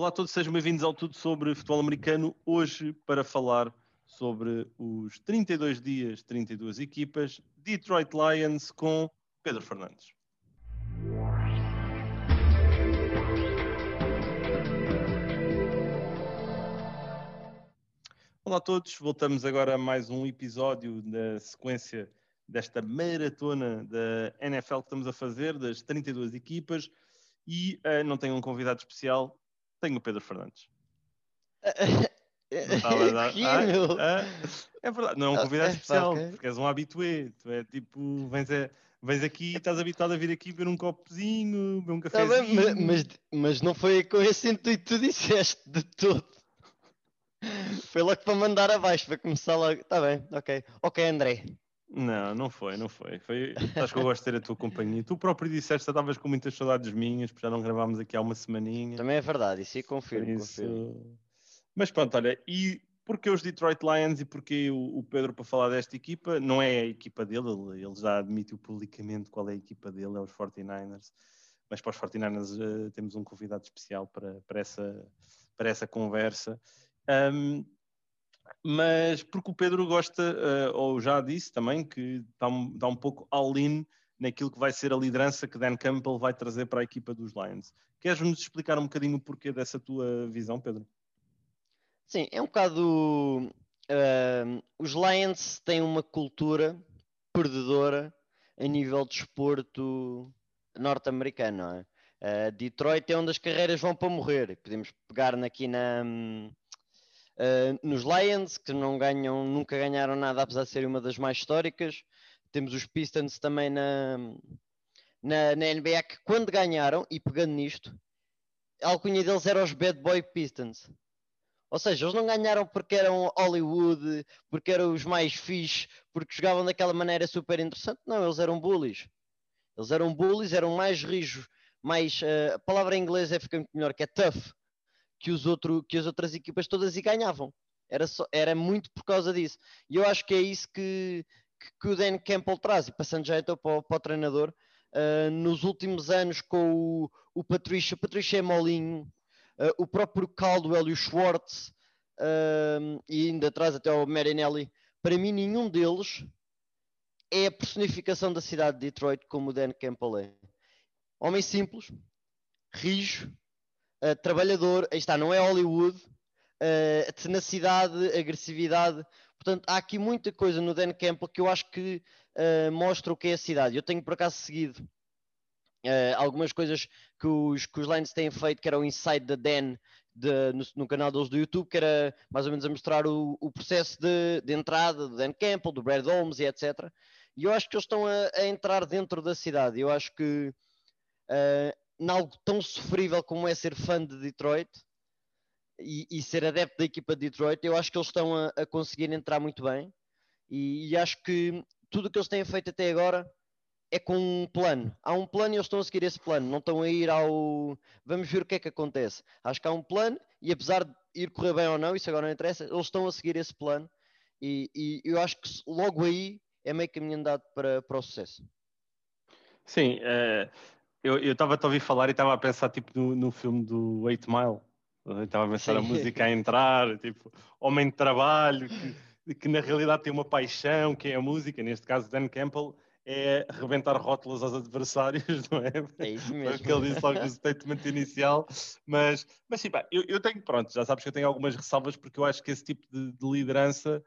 Olá a todos, sejam bem-vindos ao Tudo sobre Futebol Americano. Hoje para falar sobre os 32 dias, 32 equipas, Detroit Lions com Pedro Fernandes. Olá a todos, voltamos agora a mais um episódio da sequência desta maratona da NFL que estamos a fazer, das 32 equipas, e uh, não tenho um convidado especial, tenho o Pedro Fernandes. Dar... Ah, ah, é verdade, não é um convidado especial, okay. porque és um habitué, tu é tipo, vens, a, vens aqui e estás habituado a vir aqui beber um copozinho, beber um cafezinho. Tá bem, mas, mas, mas, não foi com esse intuito que tu disseste de todo. Foi logo para mandar abaixo, para começar logo. Está bem, ok. Ok, André. Não, não foi, não foi. foi... Acho que eu gosto de ter a tua companhia. Tu próprio disseste que estavas com muitas saudades minhas, porque já não gravámos aqui há uma semaninha. Também é verdade, isso aí confirmo, isso... confirmo. Mas pronto, olha, e porque os Detroit Lions e porque o, Pedro para falar desta equipa, não é a equipa dele, ele, já admitiu publicamente qual é a equipa dele, é os 49ers. Mas para os 49ers uh, eh, temos um convidado especial para, para, essa, para essa conversa. Um, mas porque o Pedro gosta, uh, ou já disse também, que está um, está um pouco all-in naquilo que vai ser a liderança que Dan Campbell vai trazer para a equipa dos Lions. Queres-nos explicar um bocadinho o porquê dessa tua visão, Pedro? Sim, é um bocado. Uh, os Lions têm uma cultura perdedora a nível de esporto norte-americano. É? Uh, Detroit é onde as carreiras vão para morrer. Podemos pegar aqui na, Uh, nos Lions, que não ganham, nunca ganharam nada, apesar de serem uma das mais históricas. Temos os Pistons também na, na, na NBA, que quando ganharam, e pegando nisto, a alcunha deles era os Bad Boy Pistons. Ou seja, eles não ganharam porque eram Hollywood, porque eram os mais fixe, porque jogavam daquela maneira super interessante. Não, eles eram bullies. Eles eram bullies, eram mais rijos, mais. Uh, a palavra em inglês é ficar muito melhor, que é tough que, os outro, que as outras equipas todas e ganhavam. Era, só, era muito por causa disso. E eu acho que é isso que, que, que o Dan Campbell traz. E passando já então para, para o treinador, uh, nos últimos anos com o, o Patrícia, o Patrícia é molinho, uh, o próprio Caldwell e o Schwartz, uh, e ainda atrás até o Marinelli, para mim nenhum deles é a personificação da cidade de Detroit como o Dan Campbell é. Homem simples, rijo, trabalhador, aí está, não é Hollywood, uh, tenacidade, agressividade. Portanto, há aqui muita coisa no Dan Campbell que eu acho que uh, mostra o que é a cidade. Eu tenho por acaso seguido uh, algumas coisas que os, que os Lions têm feito, que era o Inside the Dan de, no, no, canal deles do YouTube, que era mais ou menos a mostrar o, o processo de, de, entrada do Dan Campbell, do Brad Holmes e etc. E eu acho que eles estão a, a entrar dentro da cidade. Eu acho que uh, em algo tão sofrível como é ser fã de Detroit e, e ser adepto da equipa de Detroit, eu acho que eles estão a, a conseguir entrar muito bem e, e, acho que tudo o que eles têm feito até agora é com um plano. Há um plano e eles estão a seguir esse plano, não estão a ir ao vamos ver o que é que acontece. Acho que há um plano e apesar de ir correr bem ou não, isso agora não interessa, eles estão a seguir esse plano e, e eu acho que logo aí é meio caminho andado para, para o sucesso. Sim, é, eu estava a ouvir falar e estava a pensar tipo no, no filme do Eight Mile. Estava a pensar Sim. a música a entrar, tipo, homem de trabalho, que, que, na realidade tem uma paixão, que é a música, neste caso Dan Campbell, é rebentar rótulos aos adversários, não é? É isso mesmo. Foi o que ele disse logo no statement inicial. Mas, mas sim, pá, eu, eu, tenho, pronto, já sabes que eu tenho algumas ressalvas, porque eu acho que esse tipo de, de liderança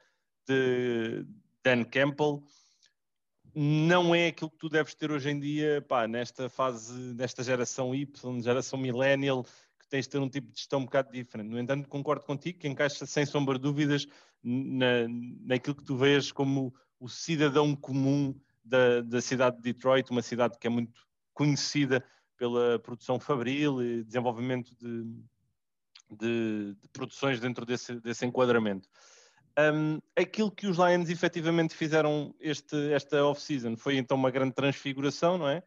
de Dan Campbell não é aquilo que tu deves ter hoje em dia, pá, nesta fase, nesta geração Y, geração millennial, que tens de ter um tipo de gestão um bocado diferente. No entanto, concordo contigo que encaixa sem sombra de dúvidas na, naquilo que tu vês como o cidadão comum da, da cidade de Detroit, uma cidade que é muito conhecida pela produção fabril e desenvolvimento de, de, de produções dentro desse, desse enquadramento. Um, aquilo que os Lions efetivamente fizeram este, esta off-season foi então uma grande transfiguração, não é?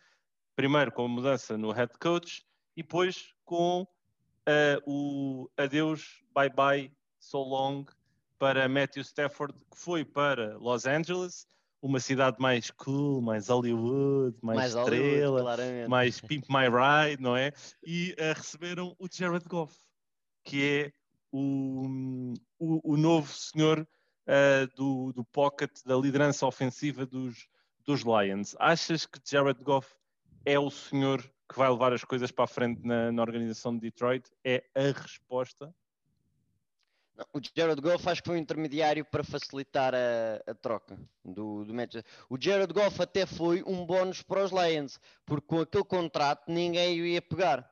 Primeiro com a mudança no head coach e depois com uh, o adeus, bye bye, so long para Matthew Stafford, que foi para Los Angeles, uma cidade mais cool, mais Hollywood, mais, mais estrela, Hollywood, mais Pimp My Ride, não é? E uh, receberam o Jared Goff que é o, o, o novo senhor uh, do, do pocket, da liderança ofensiva dos, dos Lions. Achas que Jared Goff é o senhor que vai levar as coisas para a frente na, na organização de Detroit? É a resposta? O Jared Goff acho que foi um intermediário para facilitar a, a troca do, do match. O Jared Goff até foi um bónus para os Lions, porque com aquele contrato ninguém o ia pegar.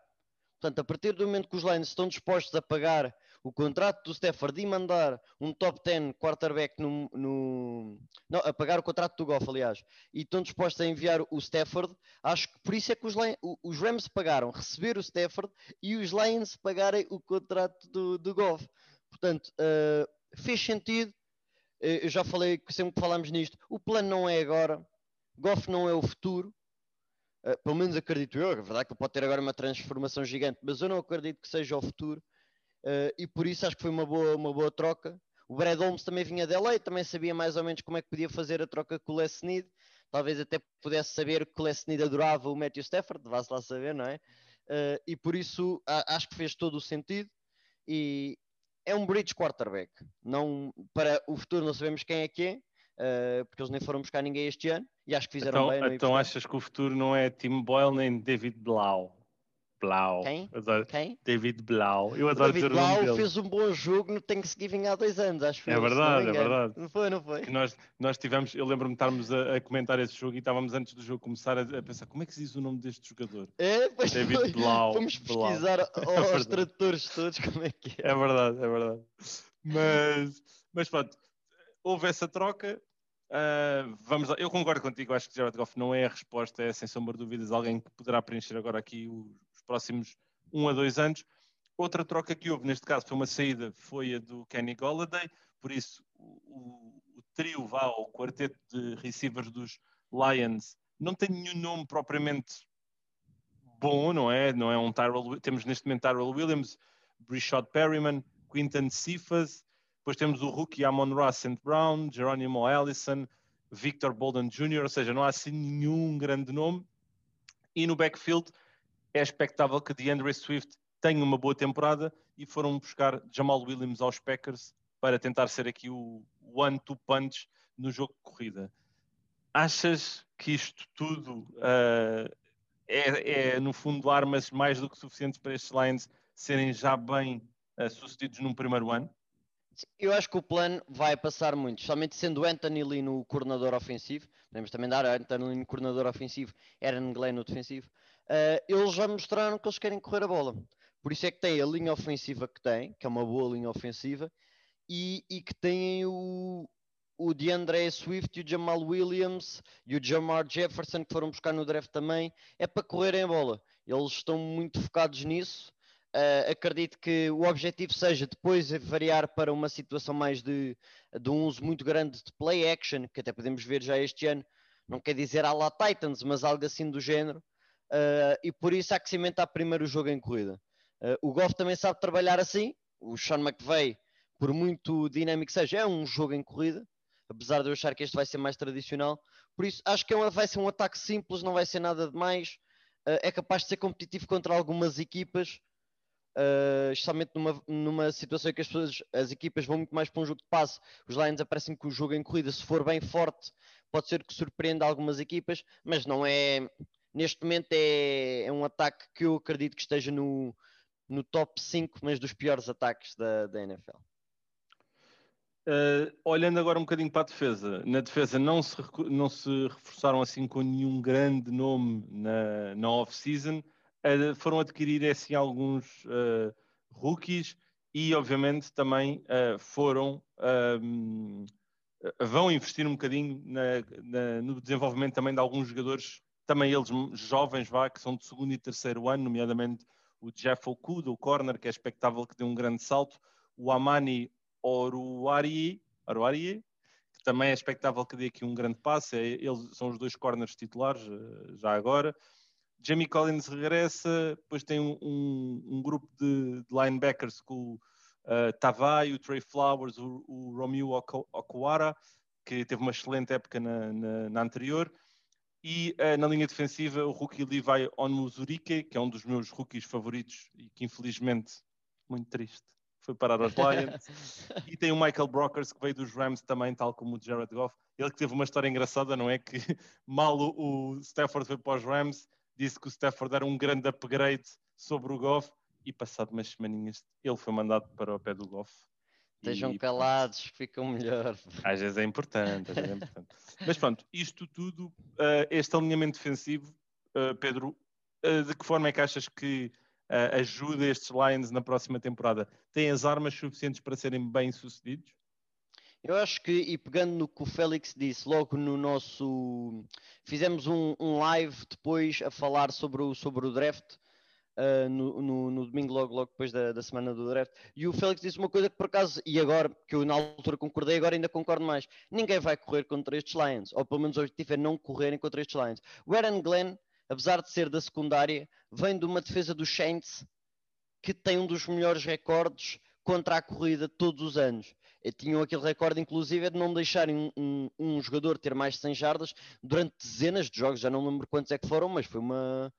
Portanto, a partir do momento que os Lions estão dispostos a pagar o contrato do Stafford e mandar um top 10 quarterback no, no, não, a pagar o contrato do Goff, aliás, e estão dispostos a enviar o Stafford, acho que por isso é que os, os Rams pagaram receber o Stafford e os Lions pagarem o contrato do, do Goff. Portanto, uh, fez sentido. Uh, eu já falei, sempre que falámos nisto, o plano não é agora, Goff não é o futuro. Uh, pelo menos acredito eu, é verdade que ele pode ter agora uma transformação gigante, mas eu não acredito que seja o futuro. Uh, e por isso acho que foi uma boa, uma boa troca. O Brad Holmes também vinha de LA, também sabia mais ou menos como é que podia fazer a troca com o Les Snead. Talvez até pudesse saber que o Les Snead adorava o Matthew Stafford, vá-se lá saber, não é? Uh, e por isso a, acho que fez todo o sentido. E é um bridge quarterback. Não, para o futuro não sabemos quem é que é, uh, porque eles nem foram buscar ninguém este ano e acho que fizeram então, bem. Então achas que o futuro não é Tim Boyle nem David Blau? Blau. Quem? Quem? David Blau. Eu adoro David dizer Blau o nome dele. fez um bom jogo no Thanksgiving há dois anos, acho que É verdade, é verdade. Não foi, não foi? Que nós, nós tivemos, eu lembro-me de estarmos a, a, comentar esse jogo e estávamos antes do jogo começar a, a, pensar como é que se diz o nome deste jogador? É, pois David foi. Blau. Fomos pesquisar Blau. aos é tradutores todos como é que é. É verdade, é verdade. Mas, mas pronto, houve essa troca. Uh, vamos lá. Eu concordo contigo, acho que Jared Goff não é a resposta, é sem sombra de dúvidas alguém que poderá preencher agora aqui os próximos um a dois anos. Outra troca que houve, neste caso, foi uma saída, foi a do Kenny Golladay, por isso o, o trio vá ao quarteto de receivers dos Lions não tem nenhum nome propriamente bom, não é? Não é um Tyrell, temos neste momento Tyrell Williams, Brishad Perryman, Quinton Cephas, depois temos o rookie Amon Ross St. Brown, Geronimo Allison, Victor Bolden Jr., ou seja, não há assim nenhum grande nome. E no backfield é expectável que DeAndre Swift tenha uma boa temporada e foram buscar Jamal Williams aos Packers para tentar ser aqui o one-two punch no jogo de corrida. Achas que isto tudo uh, é, é, no fundo, armas mais do que suficientes para estes Lions serem já bem uh, sucedidos num primeiro ano? Eu acho que o plano vai passar muito, somente sendo Anthony Lee no coordenador ofensivo, podemos também dar Anthony Lee no coordenador ofensivo, Aaron Glenn no defensivo, uh, eles já mostraram que eles querem correr a bola. Por isso é que tem a linha ofensiva que tem, que é uma boa linha ofensiva, e, e que tem o, o DeAndre Swift e o Jamal Williams e o Jamar Jefferson que foram buscar no draft também, é para correrem a bola. Eles estão muito focados nisso. Uh, acredito que o objetivo seja depois variar para uma situação mais de, de um uso muito grande de play action, que até podemos ver já este ano. Não quer dizer à la Titans, mas algo assim do género. Uh, e por isso há que cimentar primeiro o jogo em corrida. Uh, o Goff também sabe trabalhar assim. O Sean McVay, por muito dinâmico que seja, é um jogo em corrida. Apesar de eu achar que este vai ser mais tradicional. Por isso, acho que é uma, vai ser um ataque simples, não vai ser nada demais. Uh, é capaz de ser competitivo contra algumas equipas. Uh, especialmente numa, numa situação em que as, pessoas, as equipas vão muito mais para um jogo de passe. Os Lions aparecem que o jogo em corrida, se for bem forte, pode ser que surpreenda algumas equipas, mas não é neste momento é, é, um ataque que eu acredito que esteja no, no top 5, mas dos piores ataques da, da NFL. Uh, olhando agora um bocadinho para a defesa, na defesa não se, não se reforçaram assim com nenhum grande nome na, na off-season, uh, foram adquirir assim alguns uh, rookies e obviamente também foram vão investir um bocadinho na, na, no desenvolvimento também de alguns jogadores também eles jovens, vá, que são de segundo e terceiro ano, nomeadamente o Jeff Okuda, o corner, que é expectável que dê um grande salto, o Amani Oruari, Oruari que também é expectável que dê aqui um grande passe, é, eles são os dois corners titulares, eh, já agora. Jamie Collins regressa, depois tem um, um, um grupo de, de, linebackers com o uh, Tavai, o Trey Flowers, o, o Romeo Okuara, que teve uma excelente época na, na, na anterior. E uh, na linha defensiva, o rookie Levi Onmuzurike, que é um dos meus rookies favoritos e que infelizmente muito triste. Foi parar aos Lions. e tem o Michael Brockers que veio dos Rams também, tal como o Jared Goff. Ele que teve uma história engraçada, não é? Que mal o, o Stafford foi para os Rams, disse que o Stafford era um grande upgrade sobre o Goff e passado umas semaninhas ele foi mandado para o pé do Goff. Estejam e, calados, pronto. ficam melhor. Às vezes é importante, às vezes é importante. Mas pronto, isto tudo, uh, este alinhamento defensivo, uh, Pedro, uh, de que forma é que achas que ajuda estes Lions na próxima temporada? Tem as armas suficientes para serem bem sucedidos? Eu acho que, e pegando no que o Félix disse, logo no nosso. Fizemos um, um live depois a falar sobre o, sobre o draft uh, no, no, no, domingo, logo, logo depois da, da, semana do draft. E o Félix disse uma coisa que por acaso, e agora, que eu na altura concordei, agora ainda concordo mais: ninguém vai correr contra estes Lions, ou pelo menos o objetivo é não correrem contra estes Lions. O Aaron Glenn, apesar de ser da secundária, vem de uma defesa dos Saints que tem um dos melhores recordes contra a corrida todos os anos. E tinham aquele recorde, inclusive, de não deixarem um, um, um, jogador ter mais de 100 jardas durante dezenas de jogos. Já não lembro quantos é que foram, mas foi uma,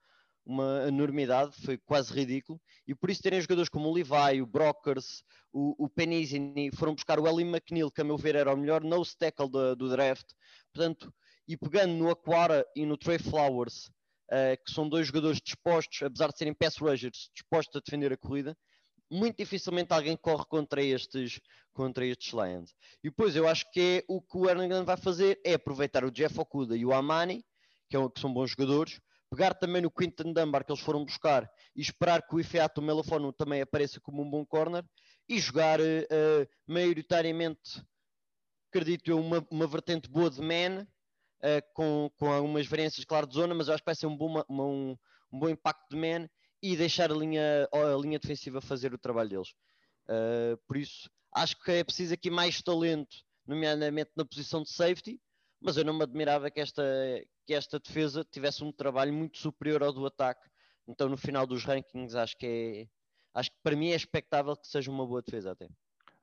uma enormidade, foi quase ridículo, e por isso terem jogadores como o Levi, o Brockers, o, o Penizini, foram buscar o Ellie McNeil, que a meu ver era o melhor nose tackle do, do draft, portanto, e pegando no Aquara e no Trey Flowers, uh, que são dois jogadores dispostos, apesar de serem pass rushers, dispostos a defender a corrida, muito dificilmente alguém corre contra estes, contra estes Lions. E depois eu acho que é o que o Erlangen vai fazer é aproveitar o Jeff Okuda e o Amani, que, é, que são bons jogadores, pegar também no Quinton Dunbar que eles foram buscar e esperar que o Ifeato Melofono também apareça como um bom corner e jogar uh, maioritariamente, acredito eu, uma, uma vertente boa de man, uh, com, com algumas variâncias, claro, de zona, mas acho que vai ser um bom, uma, um, um, bom impacto de man e deixar a linha, a linha defensiva fazer o trabalho deles. Uh, por isso, acho que é preciso aqui mais talento, nomeadamente na posição de safety, mas eu não me admirava que esta, que esta defesa tivesse um trabalho muito superior ao do ataque. Então, no final dos rankings, acho que é. Acho que para mim é expectável que seja uma boa defesa até.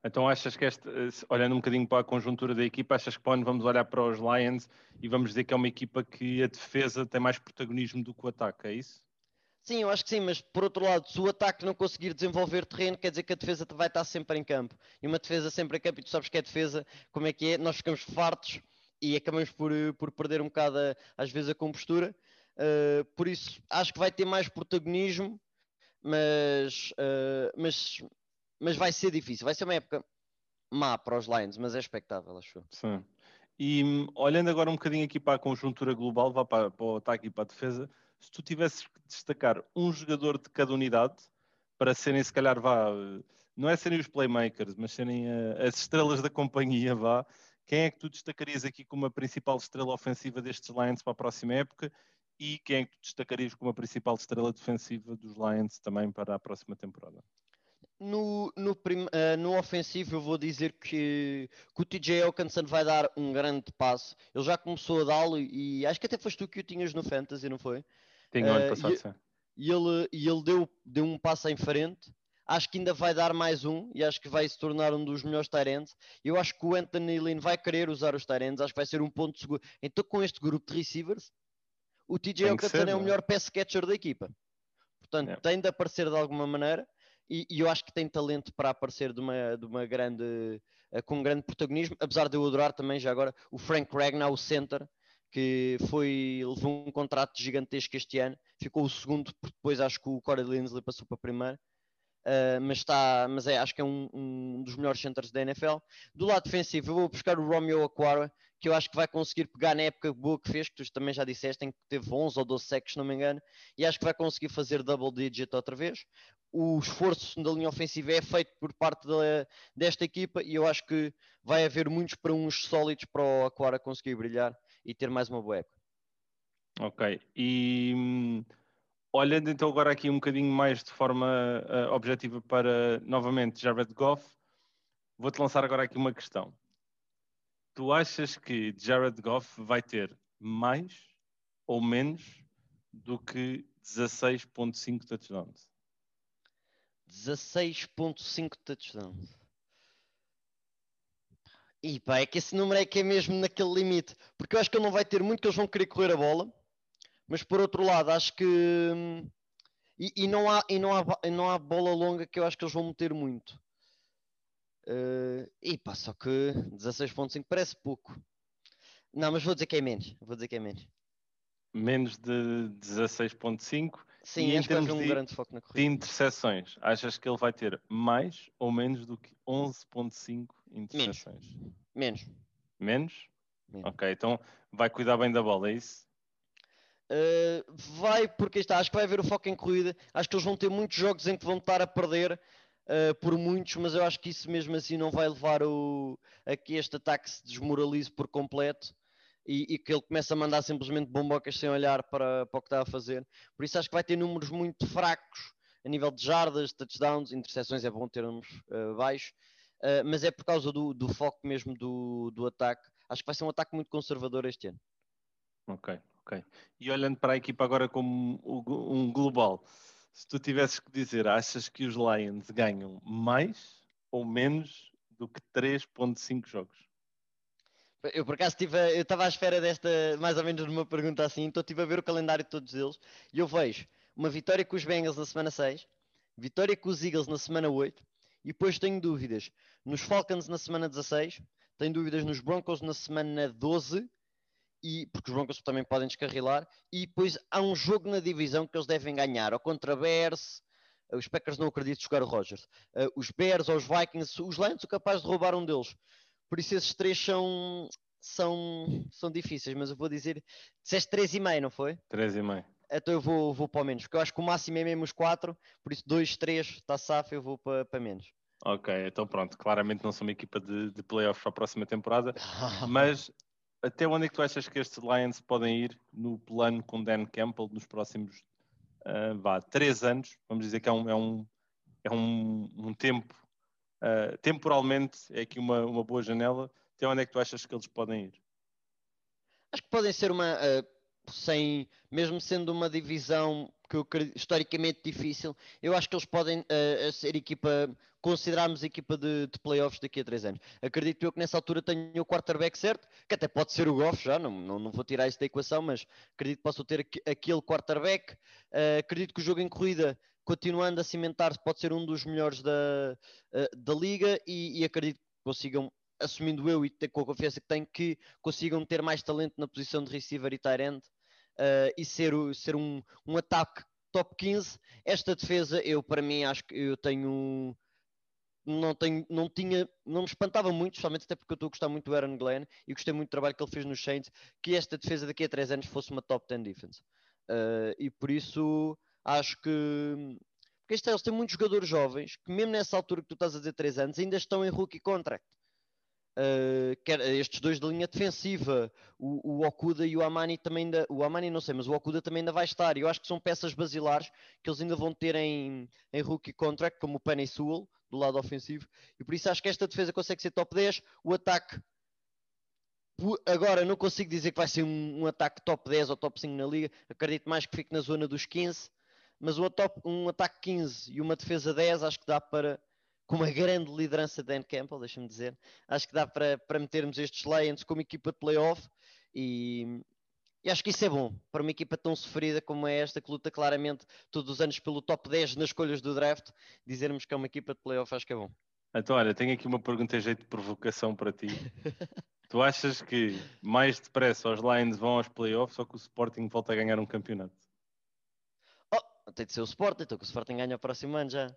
Então achas que esta, olhando um bocadinho para a conjuntura da equipa, achas que onde vamos olhar para os Lions e vamos dizer que é uma equipa que a defesa tem mais protagonismo do que o ataque, é isso? Sim, eu acho que sim, mas por outro lado, se o ataque não conseguir desenvolver terreno, quer dizer que a defesa vai estar sempre em campo. E uma defesa sempre em campo, e tu sabes que é defesa, como é que é? Nós ficamos fartos e acabamos por, eh, por perder um bocado, a, às vezes, a compostura. Uh, por isso, acho que vai ter mais protagonismo, mas, uh, mas, mas vai ser difícil. Vai ser uma época má para os Lions, mas é expectável, acho. Sim. E olhando agora um bocadinho aqui para a conjuntura global, vá para, para o ataque e para a defesa, se tu tivesses que destacar um jogador de cada unidade para serem, se calhar, vá, não é serem os playmakers, mas serem as estrelas da companhia, vá, quem é que tu destacarias aqui como a principal estrela ofensiva destes Lions para a próxima época? E quem é que tu destacarias como a principal estrela defensiva dos Lions também para a próxima temporada? No, no, prim, uh, no, ofensivo eu vou dizer que, que, o TJ Hawkinson vai dar um grande passo. Ele já começou a dá-lo e acho que até foste tu que o tinhas no Fantasy, não foi? Uh, ano passado, e, sim. E ele, e ele deu, deu um passo em frente acho que ainda vai dar mais um e acho que vai se tornar um dos melhores Tyrants. Eu acho que o Anthony Lynn vai querer usar os Tyrants, acho que vai ser um ponto seguro. Então, com este grupo de receivers, o TJ Hawkinson é o é? melhor pass catcher da equipa. Portanto, é. tem de aparecer de alguma maneira e, e, eu acho que tem talento para aparecer de uma, de uma grande, uh, com um grande protagonismo, apesar de eu adorar também já agora o Frank Ragnar, o center, que foi, levou um contrato gigantesco este ano, ficou o segundo, porque depois acho que o Corey Linsley passou para a primeira Uh, mas, está, mas é, acho que é um, um, dos melhores centers da NFL. Do lado defensivo, eu vou buscar o Romeo Aquara, que eu acho que vai conseguir pegar na época boa que fez, que tu também já disseste, em que teve 11 ou 12 sacks, se não me engano, e acho que vai conseguir fazer double digit outra vez. O esforço da linha ofensiva é feito por parte de, desta equipa e eu acho que vai haver muitos para uns sólidos para o Aquara conseguir brilhar e ter mais uma boa época. Ok, e hum, olhando então agora aqui um bocadinho mais de forma uh, objetiva para novamente Jared Goff, vou-te lançar agora aqui uma questão. Tu achas que Jared Goff vai ter mais ou menos do que 16.5 touchdowns? 16.5 touchdowns. E pá, é que esse número é que é mesmo naquele limite. Porque eu acho que ele não vai ter muito, que eles vão querer correr a bola mas por outro lado, acho que. E, e, não há, e não, há, não há bola longa que eu acho que eles vão meter muito. Uh, e pá, só que 16.5 parece pouco. Não, mas vou dizer que é menos. Vou dizer que é menos. Menos de 16.5. Sim, e vai haver um grande foco na corrida. De interseções, achas que ele vai ter mais ou menos do que 11.5 interseções? Menos. Menos? Menos? Ok, então vai cuidar bem da bola, é isso? Uh, vai, porque está, acho que vai haver o foco em corrida. Acho que eles vão ter muitos jogos em que vão estar a perder uh, por muitos, mas eu acho que isso mesmo assim não vai levar o, a que este ataque se desmoralize por completo e, e, que ele comece a mandar simplesmente bombocas sem olhar para, para o que está a fazer. Por isso acho que vai ter números muito fracos a nível de jardas, touchdowns, interseções é bom ter números uh, baixos, uh, mas é por causa do, do foco mesmo do, do ataque. Acho que vai ser um ataque muito conservador este ano. Ok, ok. E olhando para a equipa agora como um global, se tu tivesses que dizer, achas que os Lions ganham mais ou menos do que 3.5 jogos? Eu por acaso estive, eu estava à espera desta, mais ou menos numa pergunta assim, então estive a ver o calendário de todos eles e eu vejo uma vitória com os Bengals na semana 6, vitória com os Eagles na semana 8 e depois tenho dúvidas nos Falcons na semana 16, tenho dúvidas nos Broncos na semana 12 e, porque os Broncos também podem descarrilar, e depois há um jogo na divisão que eles devem ganhar, ou contra Bears, eh, os Packers não acredito jogar o Rogers, uh, os Bears ou os Vikings, os Lions são capazes de roubar um deles. Por isso esses três são, são, são difíceis, mas eu vou dizer, disseste 3,5, não foi? 3,5. Então eu vou, vou para o menos, porque eu acho que o máximo é mesmo os 4, por isso 2, 3 está safo, eu vou para, para menos. Ok, então pronto, claramente não sou uma equipa de, de playoffs para a próxima temporada, mas até onde é que tu achas que estes Lions podem ir no plano com Dan Campbell nos próximos uh, vá, três anos? Vamos dizer que é um, é um, é um, um tempo, uh, temporalmente, é aqui uma, uma boa janela. Até onde é que tu achas que eles podem ir? Acho que podem ser uma, uh, sem, mesmo sendo uma divisão que eu historicamente difícil, eu acho que eles podem uh, ser equipa, considerarmos equipa de, de playoffs daqui a três anos. Acredito eu que nessa altura tenho o quarterback certo, que até pode ser o Goff já, não, não, não vou tirar isso da equação, mas acredito que possam ter aquele quarterback. Uh, acredito que o jogo em corrida continuando a cimentar-se, pode ser um dos melhores da, uh, da liga e, e, acredito que consigam, assumindo eu e com a confiança que tenho, que consigam ter mais talento na posição de receiver e tight end uh, e ser, ser um, um ataque top 15. Esta defesa, eu para mim acho que eu tenho não, tenho, não tinha, não me espantava muito, especialmente até porque eu estou a gostar muito do Aaron Glenn e gostei muito do trabalho que ele fez nos Saints, que esta defesa daqui a 3 anos fosse uma top 10 defense. Uh, e por isso acho que porque este, eles têm muitos jogadores jovens que mesmo nessa altura que tu estás a dizer 3 anos ainda estão em rookie contract. Uh, quer, estes dois da linha defensiva, o, o, Okuda e o Amani também ainda, o Amani não sei, mas o Okuda também ainda vai estar. Eu acho que são peças basilares que eles ainda vão ter em, em rookie contract, como o Penny Sewell, do lado ofensivo, e por isso acho que esta defesa consegue ser top 10. O ataque, agora não consigo dizer que vai ser um, um ataque top 10 ou top 5 na liga, acredito mais que fique na zona dos 15, mas um, um ataque 15 e uma defesa 10 acho que dá para com uma grande liderança de Dan Campbell, deixa-me dizer. Acho que dá para, para metermos estes Lions como equipa de playoff e, e acho que isso é bom para uma equipa tão sofrida como é esta, que luta claramente todos os anos pelo top 10 nas escolhas do draft. Dizermos que é uma equipa de playoff, acho que é bom. Então, olha, tenho aqui uma pergunta em jeito de provocação para ti. tu achas que mais depressa os Lions vão aos playoffs ou que o Sporting volta a ganhar um campeonato? Tem de ser o Sporting, então que o Sporting ganha o próximo ano já.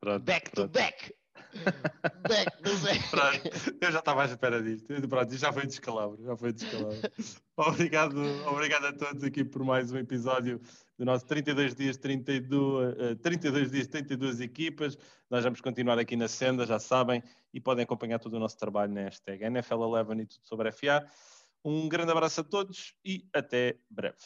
Pronto, back pronto. to back. back to back. Pronto, eu já estava à espera disto. Pronto, já foi descalabro, já foi descalabro. obrigado, obrigado a todos aqui por mais um episódio do nosso 32 dias, 32, uh, 32 dias, 32 equipas. Nós vamos continuar aqui na senda, já sabem, e podem acompanhar todo o nosso trabalho na hashtag NFL11 e tudo sobre FA. Um grande abraço a todos e até breve.